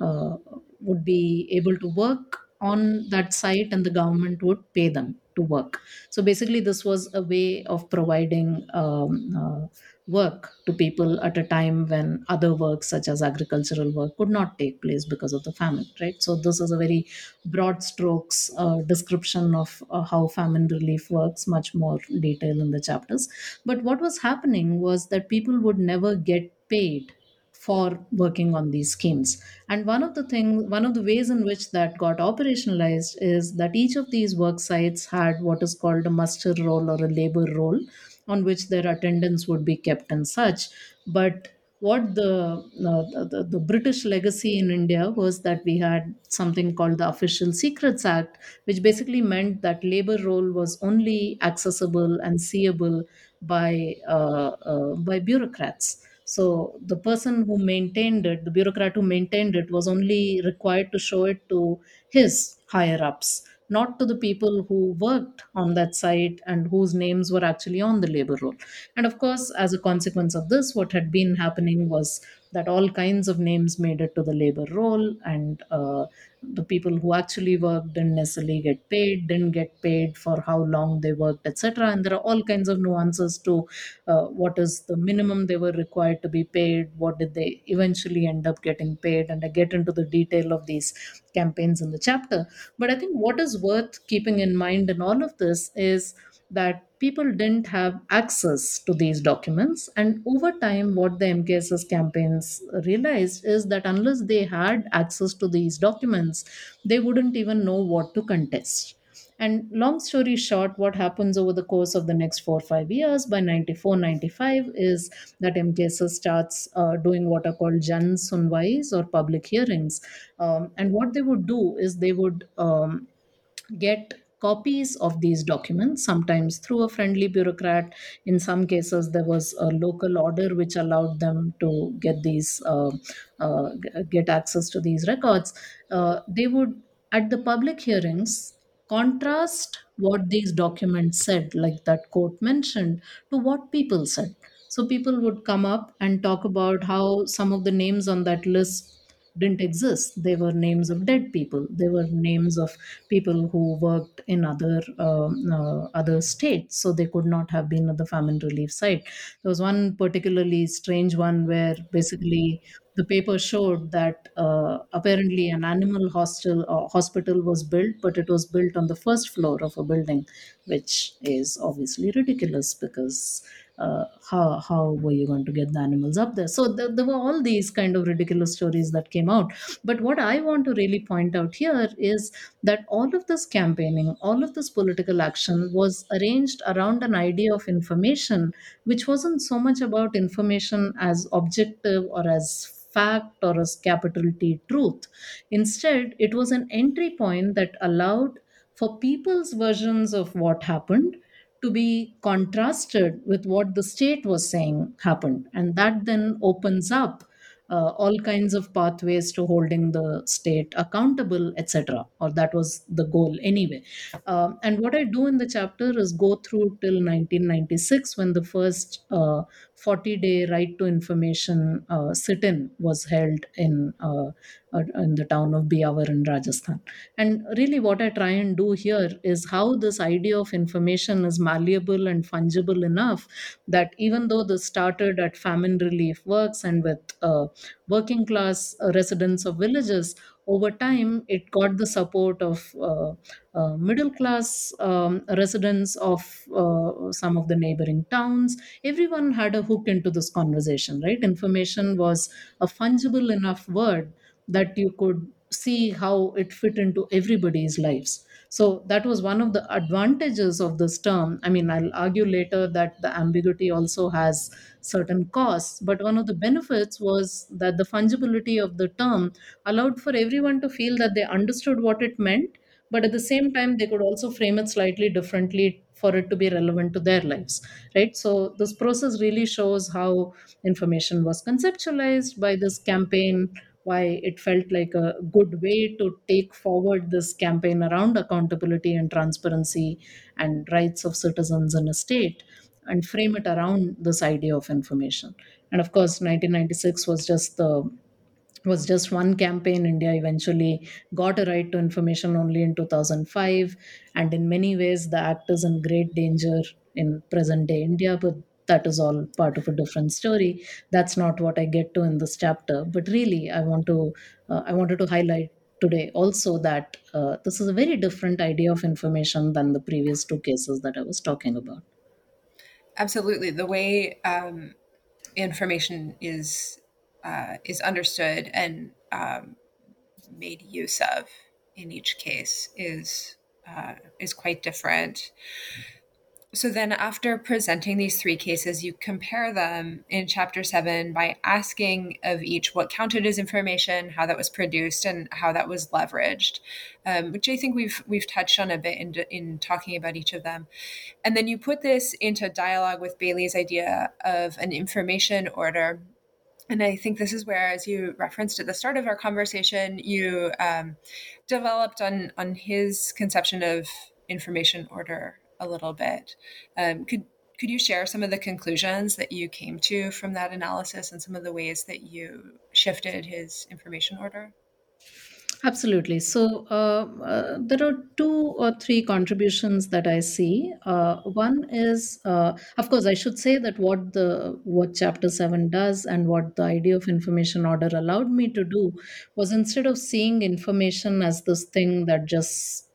uh, would be able to work on that site and the government would pay them to work so basically this was a way of providing um, work to people at a time when other work such as agricultural work could not take place because of the famine right? So this is a very broad strokes uh, description of uh, how famine relief works much more detail in the chapters. But what was happening was that people would never get paid for working on these schemes. And one of the things one of the ways in which that got operationalized is that each of these work sites had what is called a muster roll or a labor roll on which their attendance would be kept and such. But what the, uh, the the british legacy in india was that we had something called the official secrets act which basically meant that labor roll was only accessible and seeable by uh, uh, by bureaucrats. So the person who maintained it, the bureaucrat who maintained it, was only required to show it to his higher ups, not to the people who worked on that site and whose names were actually on the labor roll. And of course, as a consequence of this, what had been happening was that all kinds of names made it to the labor roll, and uh, the people who actually worked didn't necessarily get paid, didn't get paid for how long they worked, etc. And there are all kinds of nuances to uh, what is the minimum they were required to be paid, what did they eventually end up getting paid, and I get into the detail of these campaigns in the chapter. But I think what is worth keeping in mind in all of this is that people didn't have access to these documents. And over time, what the MKSS campaigns realized is that unless they had access to these documents, they wouldn't even know what to contest. And long story short, what happens over the course of the next four or five years by 94 95 is that MKSS starts uh, doing what are called Jan Sunwais or public hearings. Um, and what they would do is they would um, get copies of these documents, sometimes through a friendly bureaucrat. In some cases, there was a local order which allowed them to get these uh, uh, get access to these records. Uh, they would, at the public hearings, contrast what these documents said, like that court mentioned, to what people said. So people would come up and talk about how some of the names on that list didn't exist. They were names of dead people. They were names of people who worked in other um, uh, other states, so they could not have been at the famine relief site. There was one particularly strange one where basically the paper showed that uh, apparently an animal hostel uh, hospital was built, but it was built on the first floor of a building, which is obviously ridiculous because uh, how how were you going to get the animals up there? So there, there were all these kind of ridiculous stories that came out. But what I want to really point out here is that all of this campaigning, all of this political action was arranged around an idea of information, which wasn't so much about information as objective or as fact or as capital T truth. Instead, it was an entry point that allowed for people's versions of what happened to be contrasted with what the state was saying happened. And that then opens up uh, all kinds of pathways to holding the state accountable, etc. Or that was the goal anyway. Uh, and what I do in the chapter is go through till 1996 when the first uh, 40 day right to information uh, sit in was held in, uh, uh, in the town of Beawar in Rajasthan. And really, what I try and do here is how this idea of information is malleable and fungible enough that even though this started at famine relief works and with uh, working class residents of villages, over time it got the support of uh, uh, middle class um, residents of uh, some of the neighboring towns. Everyone had a hook into this conversation right? Information was a fungible enough word that you could see how it fit into everybody's lives so that was one of the advantages of this term. I mean, I'll argue later that the ambiguity also has certain costs, but one of the benefits was that the fungibility of the term allowed for everyone to feel that they understood what it meant, but at the same time, they could also frame it slightly differently for it to be relevant to their lives, right? So this process really shows how information was conceptualized by this campaign why it felt like a good way to take forward this campaign around accountability and transparency and rights of citizens in a state and frame it around this idea of information. And of course, 1996 was just the was just one campaign india eventually got a right to information only in 2005 and in many ways the act is in great danger in present day india but that is all part of a different story. That's not what i get to in this chapter. But really i want to uh, i wanted to highlight today also that uh, this is a very different idea of information than the previous two cases that i was talking about. Absolutely. The way um, information is uh, is understood and um, made use of in each case is uh, is quite different so then, after presenting these three cases, you compare them in chapter seven by asking of each what counted as information, how that was produced, and how that was leveraged, um, which I think we've we've touched on a bit in in talking about each of them. And then you put this into dialogue with Bayly's idea of an information order. And I think this is where, as you referenced at the start of our conversation, you um, developed on on his conception of information order a little bit. Um, could could you share some of the conclusions that you came to from that analysis and some of the ways that you shifted his information order? Absolutely. So uh, uh, there are two or three contributions that I see. Uh, one is, uh, of course, I should say that what the what Chapter Seven does and what the idea of information order allowed me to do was instead of seeing information as this thing that just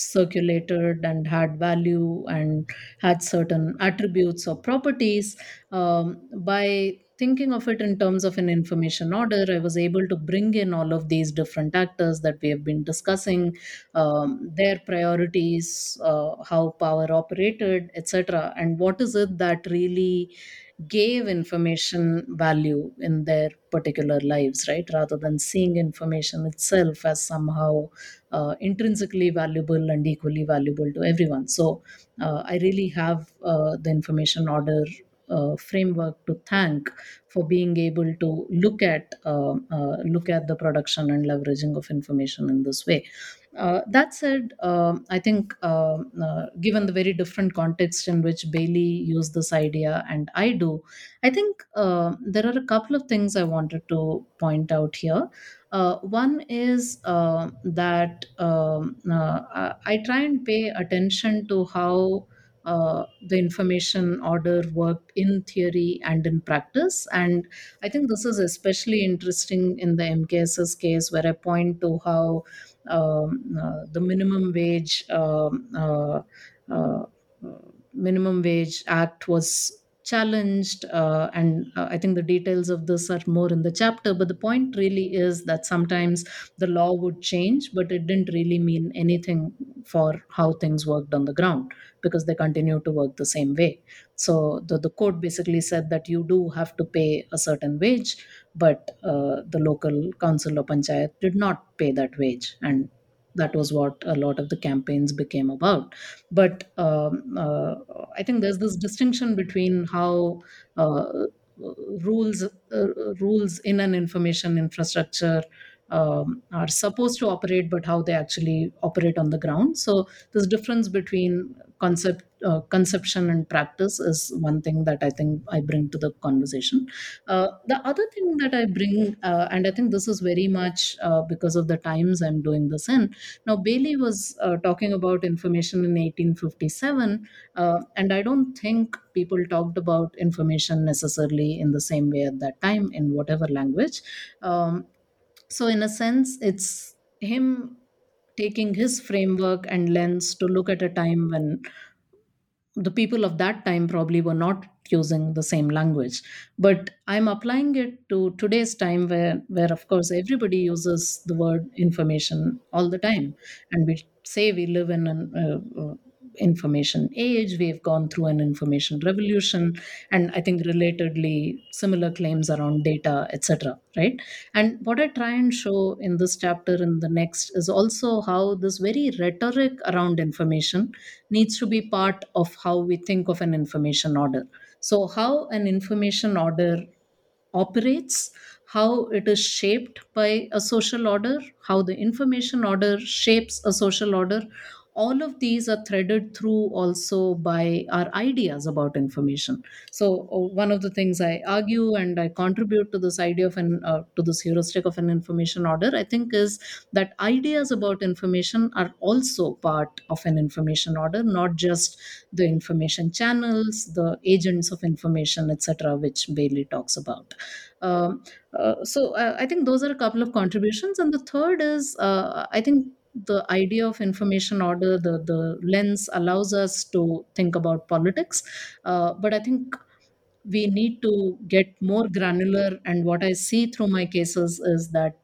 circulated and had value and had certain attributes or properties um, by thinking of it in terms of an information order, I was able to bring in all of these different actors that we have been discussing, um, their priorities, uh, how power operated, etc., and what is it that really gave information value in their particular lives, right? Rather than seeing information itself as somehow uh, intrinsically valuable and equally valuable to everyone. So uh, I really have uh, the information order uh, framework to thank for being able to look at uh, uh, look at the production and leveraging of information in this way. Uh, that said, um, I think uh, uh, given the very different context in which Bayly used this idea and I do, I think uh, there are a couple of things I wanted to point out here. Uh, one is uh, that um, uh, I I try and pay attention to how uh, the information order worked in theory and in practice. And I think this is especially interesting in the MKSS case, where I point to how um, the minimum wage um, uh, uh, minimum wage act was challenged uh, and uh, i think the details of this are more in the chapter but the point really is that sometimes the law would change but it didn't really mean anything for how things worked on the ground because they continue to work the same way. So the, the court basically said that you do have to pay a certain wage but uh, the local council or panchayat did not pay that wage and that was what a lot of the campaigns became about. But um, uh, i think there's this distinction between how uh, rules uh, rules in an information infrastructure um, are supposed to operate but how they actually operate on the ground. So this difference between concept uh, conception and practice is one thing that I think I bring to the conversation. Uh, the other thing that I bring, uh, and I think this is very much uh, because of the times I'm doing this in. Now, Bayly was uh, talking about information in 1857, uh, and I don't think people talked about information necessarily in the same way at that time in whatever language. Um, so, in a sense, it's him taking his framework and lens to look at a time when the people of that time probably were not using the same language. But i'm applying it to today's time where where of course everybody uses the word information all the time. And we say we live in an uh, uh, information age we've gone through an information revolution and i think relatedly similar claims around data etc right and what i try and show in this chapter and the next is also how this very rhetoric around information needs to be part of how we think of an information order so how an information order operates, how it is shaped by a social order, how the information order shapes a social order. All of these are threaded through also by our ideas about information. So uh, one of the things I argue and I contribute to this idea of an uh, to this heuristic of an information order, I think, is that ideas about information are also part of an information order, not just the information channels, the agents of information, etc., which Bayly talks about. Um, uh, so uh, I think those are a couple of contributions, and the third is uh, I think the idea of information order, the the lens allows us to think about politics, uh, but I think we need to get more granular. And what I see through my cases is that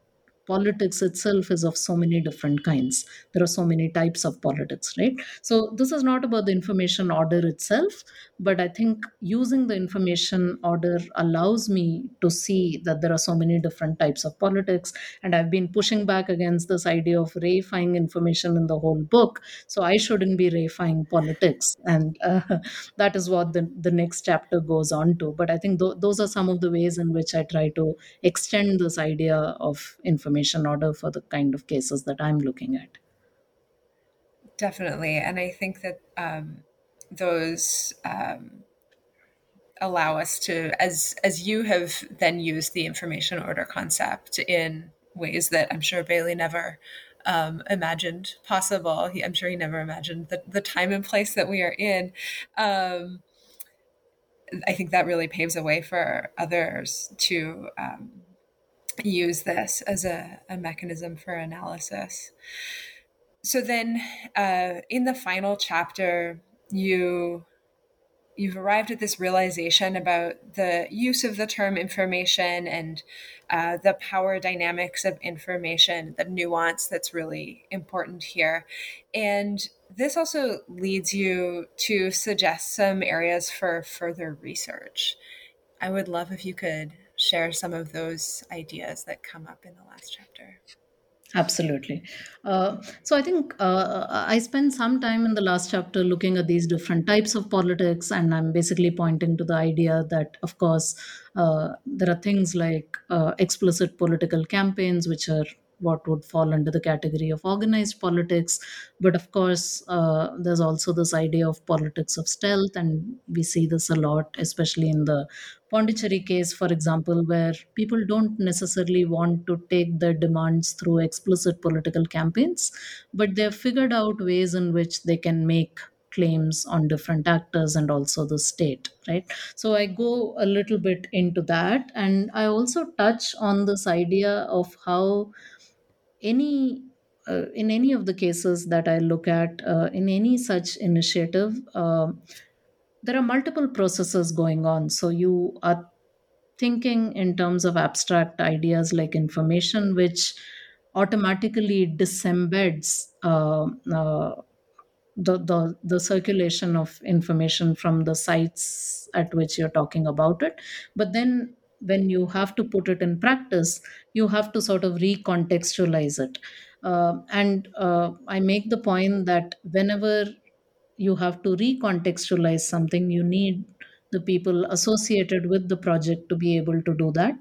politics itself is of so many different kinds. There are so many types of politics right? So this is not about the information order itself but i think using the information order allows me to see that there are so many different types of politics and i've been pushing back against this idea of reifying information in the whole book so i shouldn't be reifying politics and uh, that is what the, the next chapter goes on to. But i think th- those are some of the ways in which i try to extend this idea of information order for the kind of cases that i'm looking at Definitely. And I think that um, those um, allow us to, as, as you have then used the information order concept in ways that I'm sure Bayly never um, imagined possible. He, I'm sure he never imagined the, the time and place that we are in. Um, I think that really paves a way for others to um, use this as a, a, mechanism for analysis. So then, uh, in the final chapter, you you've arrived at this realization about the use of the term information and uh, the power dynamics of information, the nuance that's really important here. And this also leads you to suggest some areas for further research. I would love if you could share some of those ideas that come up in the last chapter. Absolutely. Uh, so I think uh, I spent some time in the last chapter looking at these different types of politics, and I'm basically pointing to the idea that, of course, uh, there are things like uh, explicit political campaigns, which are what would fall under the category of organized politics. But of course, uh, there's also this idea of politics of stealth, and we see this a lot, especially in the Pondicherry case, for example, where people don't necessarily want to take their demands through explicit political campaigns, but they've figured out ways in which they can make claims on different actors and also the state right? So i go a little bit into that and i also touch on this idea of how any uh, in any of the cases that I look at uh, in any such initiative, uh, there are multiple processes going on. So you are thinking in terms of abstract ideas like information, which automatically disembeds uh, uh, the, the the circulation of information from the sites at which you're talking about it. But then when you have to put it in practice, you have to sort of recontextualize it. Uh, and uh, I make the point that whenever you have to recontextualize something, you need the people associated with the project to be able to do that.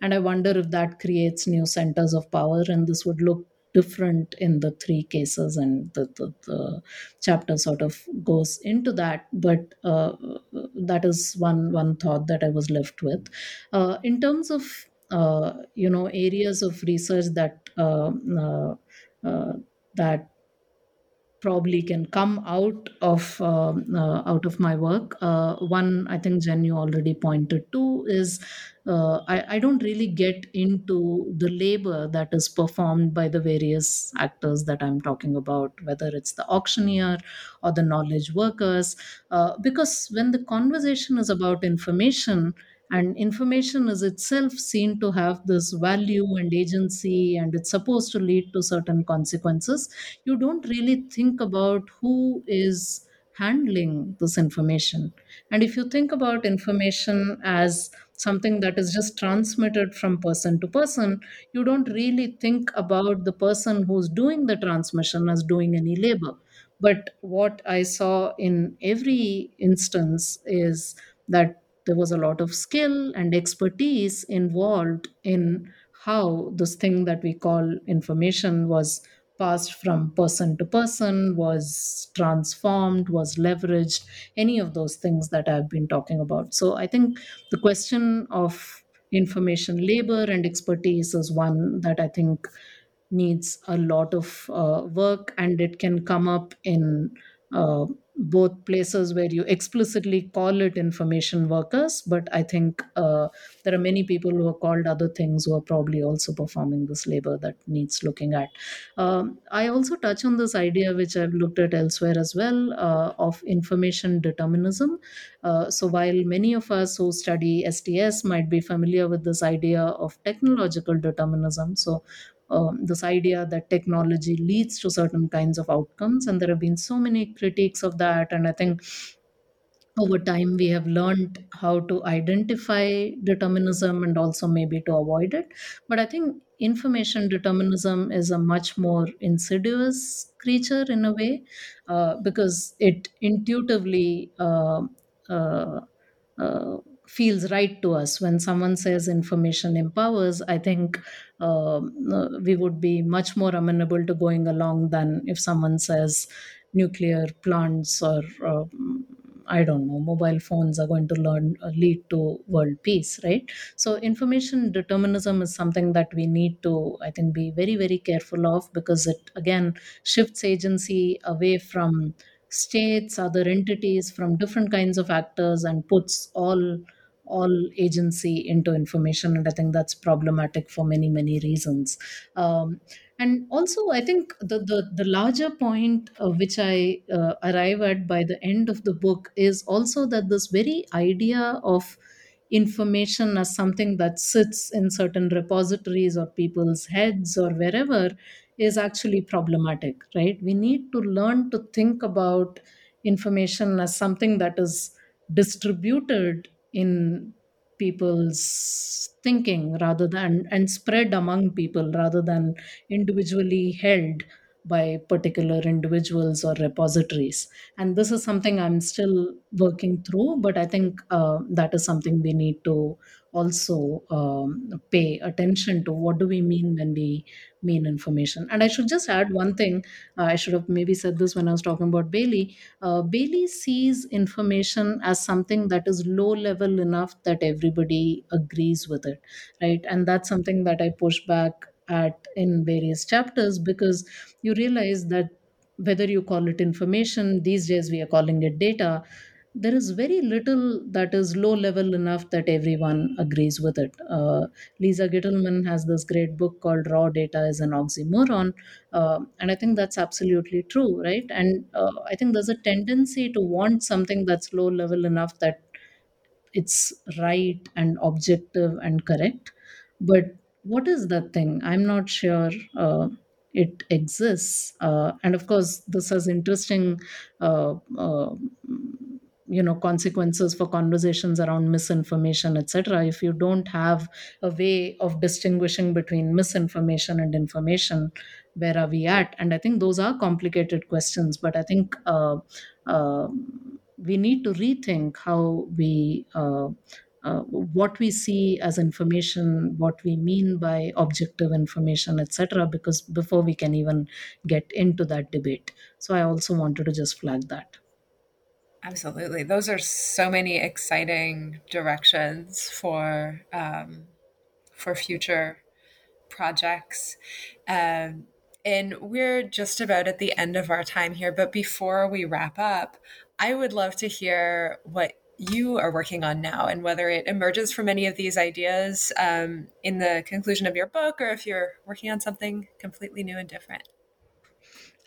And I wonder if that creates new centers of power, and this would look different in the three cases and the, the, the chapter sort of goes into that. But uh, that is one one thought that i was left with. Uh, in terms of uh, you know areas of research that uh, uh, uh, that probably can come out of um, uh, out of my work. Uh, one, I think Jen you already pointed to is uh, I, I don't really get into the labor that is performed by the various actors that I'm talking about, whether it's the auctioneer or the knowledge workers, uh, because when the conversation is about information and information is itself seen to have this value and agency and it's supposed to lead to certain consequences. You don't really think about who is handling this information. And if you think about information as something that is just transmitted from person to person you don't really think about the person who's doing the transmission as doing any labor. But what i saw in every instance is that there was a lot of skill and expertise involved in how this thing that we call information was passed from person to person, was transformed, was leveraged, any of those things that I've been talking about. So I think the question of information labor and expertise is one that I think needs a lot of uh, work and it can come up in uh, both places where you explicitly call it information workers, but I think uh, there are many people who are called other things who are probably also performing this labor that needs looking at. Um, I also touch on this idea, which I've looked at elsewhere as well, uh, of information determinism. Uh, so while many of us who study STS might be familiar with this idea of technological determinism, so um, this idea that technology leads to certain kinds of outcomes and there have been so many critiques of that and i think over time we have learned how to identify determinism and also maybe to avoid it. But i think information determinism is a much more insidious creature in a way uh, because it intuitively uh, uh, uh feels right to us when someone says information empowers i think um, uh, we would be much more amenable to going along than if someone says nuclear plants or uh, I don't know, mobile phones are going to learn uh, lead to world peace, right? So information determinism is something that we need to, I think, be very very careful of because it again shifts agency away from states, other entities, from different kinds of actors, and puts all all agency into information and i think that's problematic for many many reasons. Um, and also i think the the, the larger point uh, which i uh, arrive at by the end of the book is also that this very idea of information as something that sits in certain repositories or people's heads or wherever is actually problematic right? We need to learn to think about information as something that is distributed in people's thinking rather than and spread among people rather than individually held by particular individuals or repositories. And this is something i'm still working through but i think uh, that is something we need to also um, pay attention to. What do we mean when we mean information? And i should just add one thing. Uh, i should have maybe said this when i was talking about bayly. Uh, bayly sees information as something that is low level enough that everybody agrees with it right? And that's something that i push back at in various chapters because you realize that whether you call it information these days we are calling it data there is very little that is low level enough that everyone agrees with it. Uh, Lisa Gitelman has this great book called Raw Data is an Oxymoron. Uh, and I think that's absolutely true, right? And uh, I think there's a tendency to want something that's low level enough that it's right and objective and correct. But what is that thing? I'm not sure uh, it exists. Uh, and of course, this has interesting uh, uh, you know consequences for conversations around misinformation etc if you don't have a way of distinguishing between misinformation and information where are we at and i think those are complicated questions but i think uh, uh, we need to rethink how we uh, uh, what we see as information, what we mean by objective information, etc., because before we can even get into that debate. So I also wanted to just flag that. Absolutely. Those are so many exciting directions for um, for future projects. Um, and we're just about at the end of our time here. But before we wrap up, I would love to hear what you are working on now and whether it emerges from any of these ideas um, in the conclusion of your book or if you're working on something completely new and different.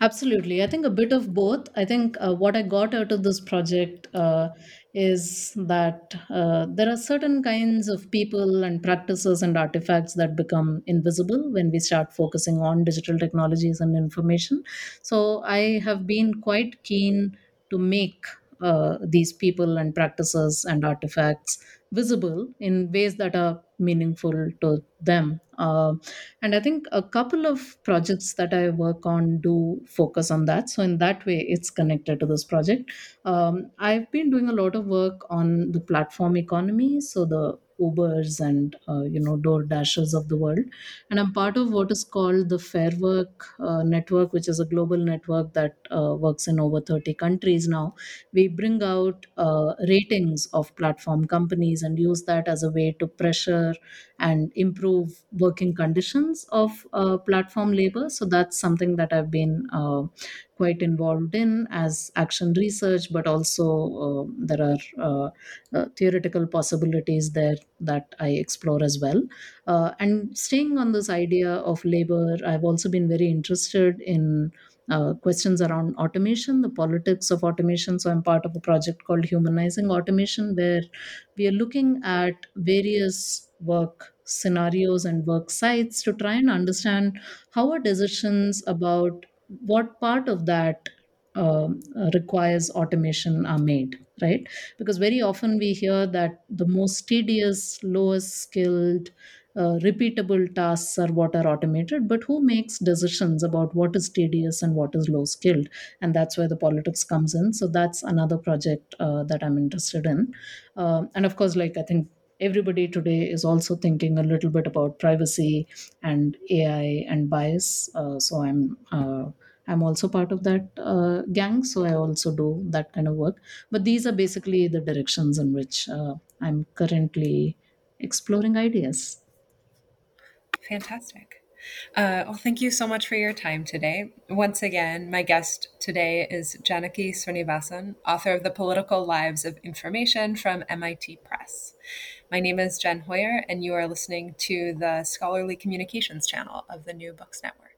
Absolutely. I think a bit of both. I think uh, what I got out of this project uh, is that uh, there are certain kinds of people and practices and artifacts that become invisible when we start focusing on digital technologies and information. So I have been quite keen to make uh, these people and practices and artifacts visible in ways that are meaningful to them. Uh, and I think a couple of projects that I work on do focus on that. So, in that way, it's connected to this project. Um, I've been doing a lot of work on the platform economy. So, the Ubers and uh, you know Door Dashers of the world, and I'm part of what is called the Fair Work uh, Network, which is a global network that uh, works in over 30 countries now. We bring out uh, ratings of platform companies and use that as a way to pressure and improve working conditions of uh, platform labor. So that's something that I've been uh, quite involved in as action research, but also uh, there are uh, uh, theoretical possibilities there that I explore as well. Uh, and staying on this idea of labor, I've also been very interested in. Uh, questions around automation, the politics of automation. So, I'm part of a project called Humanizing Automation, where we are looking at various work scenarios and work sites to try and understand how are decisions about what part of that uh, requires automation are made right? Because very often we hear that the most tedious lowest skilled uh, repeatable tasks are what are automated but who makes decisions about what is tedious and what is low skilled? And that's where the politics comes in. So that's another project uh, that i'm interested in. Uh, and of course like i think everybody today is also thinking a little bit about privacy and ai and bias uh, so i'm uh, I'm also part of that uh, gang, so I also do that kind of work. But these are basically the directions in which uh, I'm currently exploring ideas. Fantastic. Uh, well, thank you so much for your time today. Once again, my guest today is Janaki Srinivasan, author of The Political Lives of Information from MIT Press. My name is Jen Hoyer, and you are listening to the Scholarly Communications channel of the New Books Network.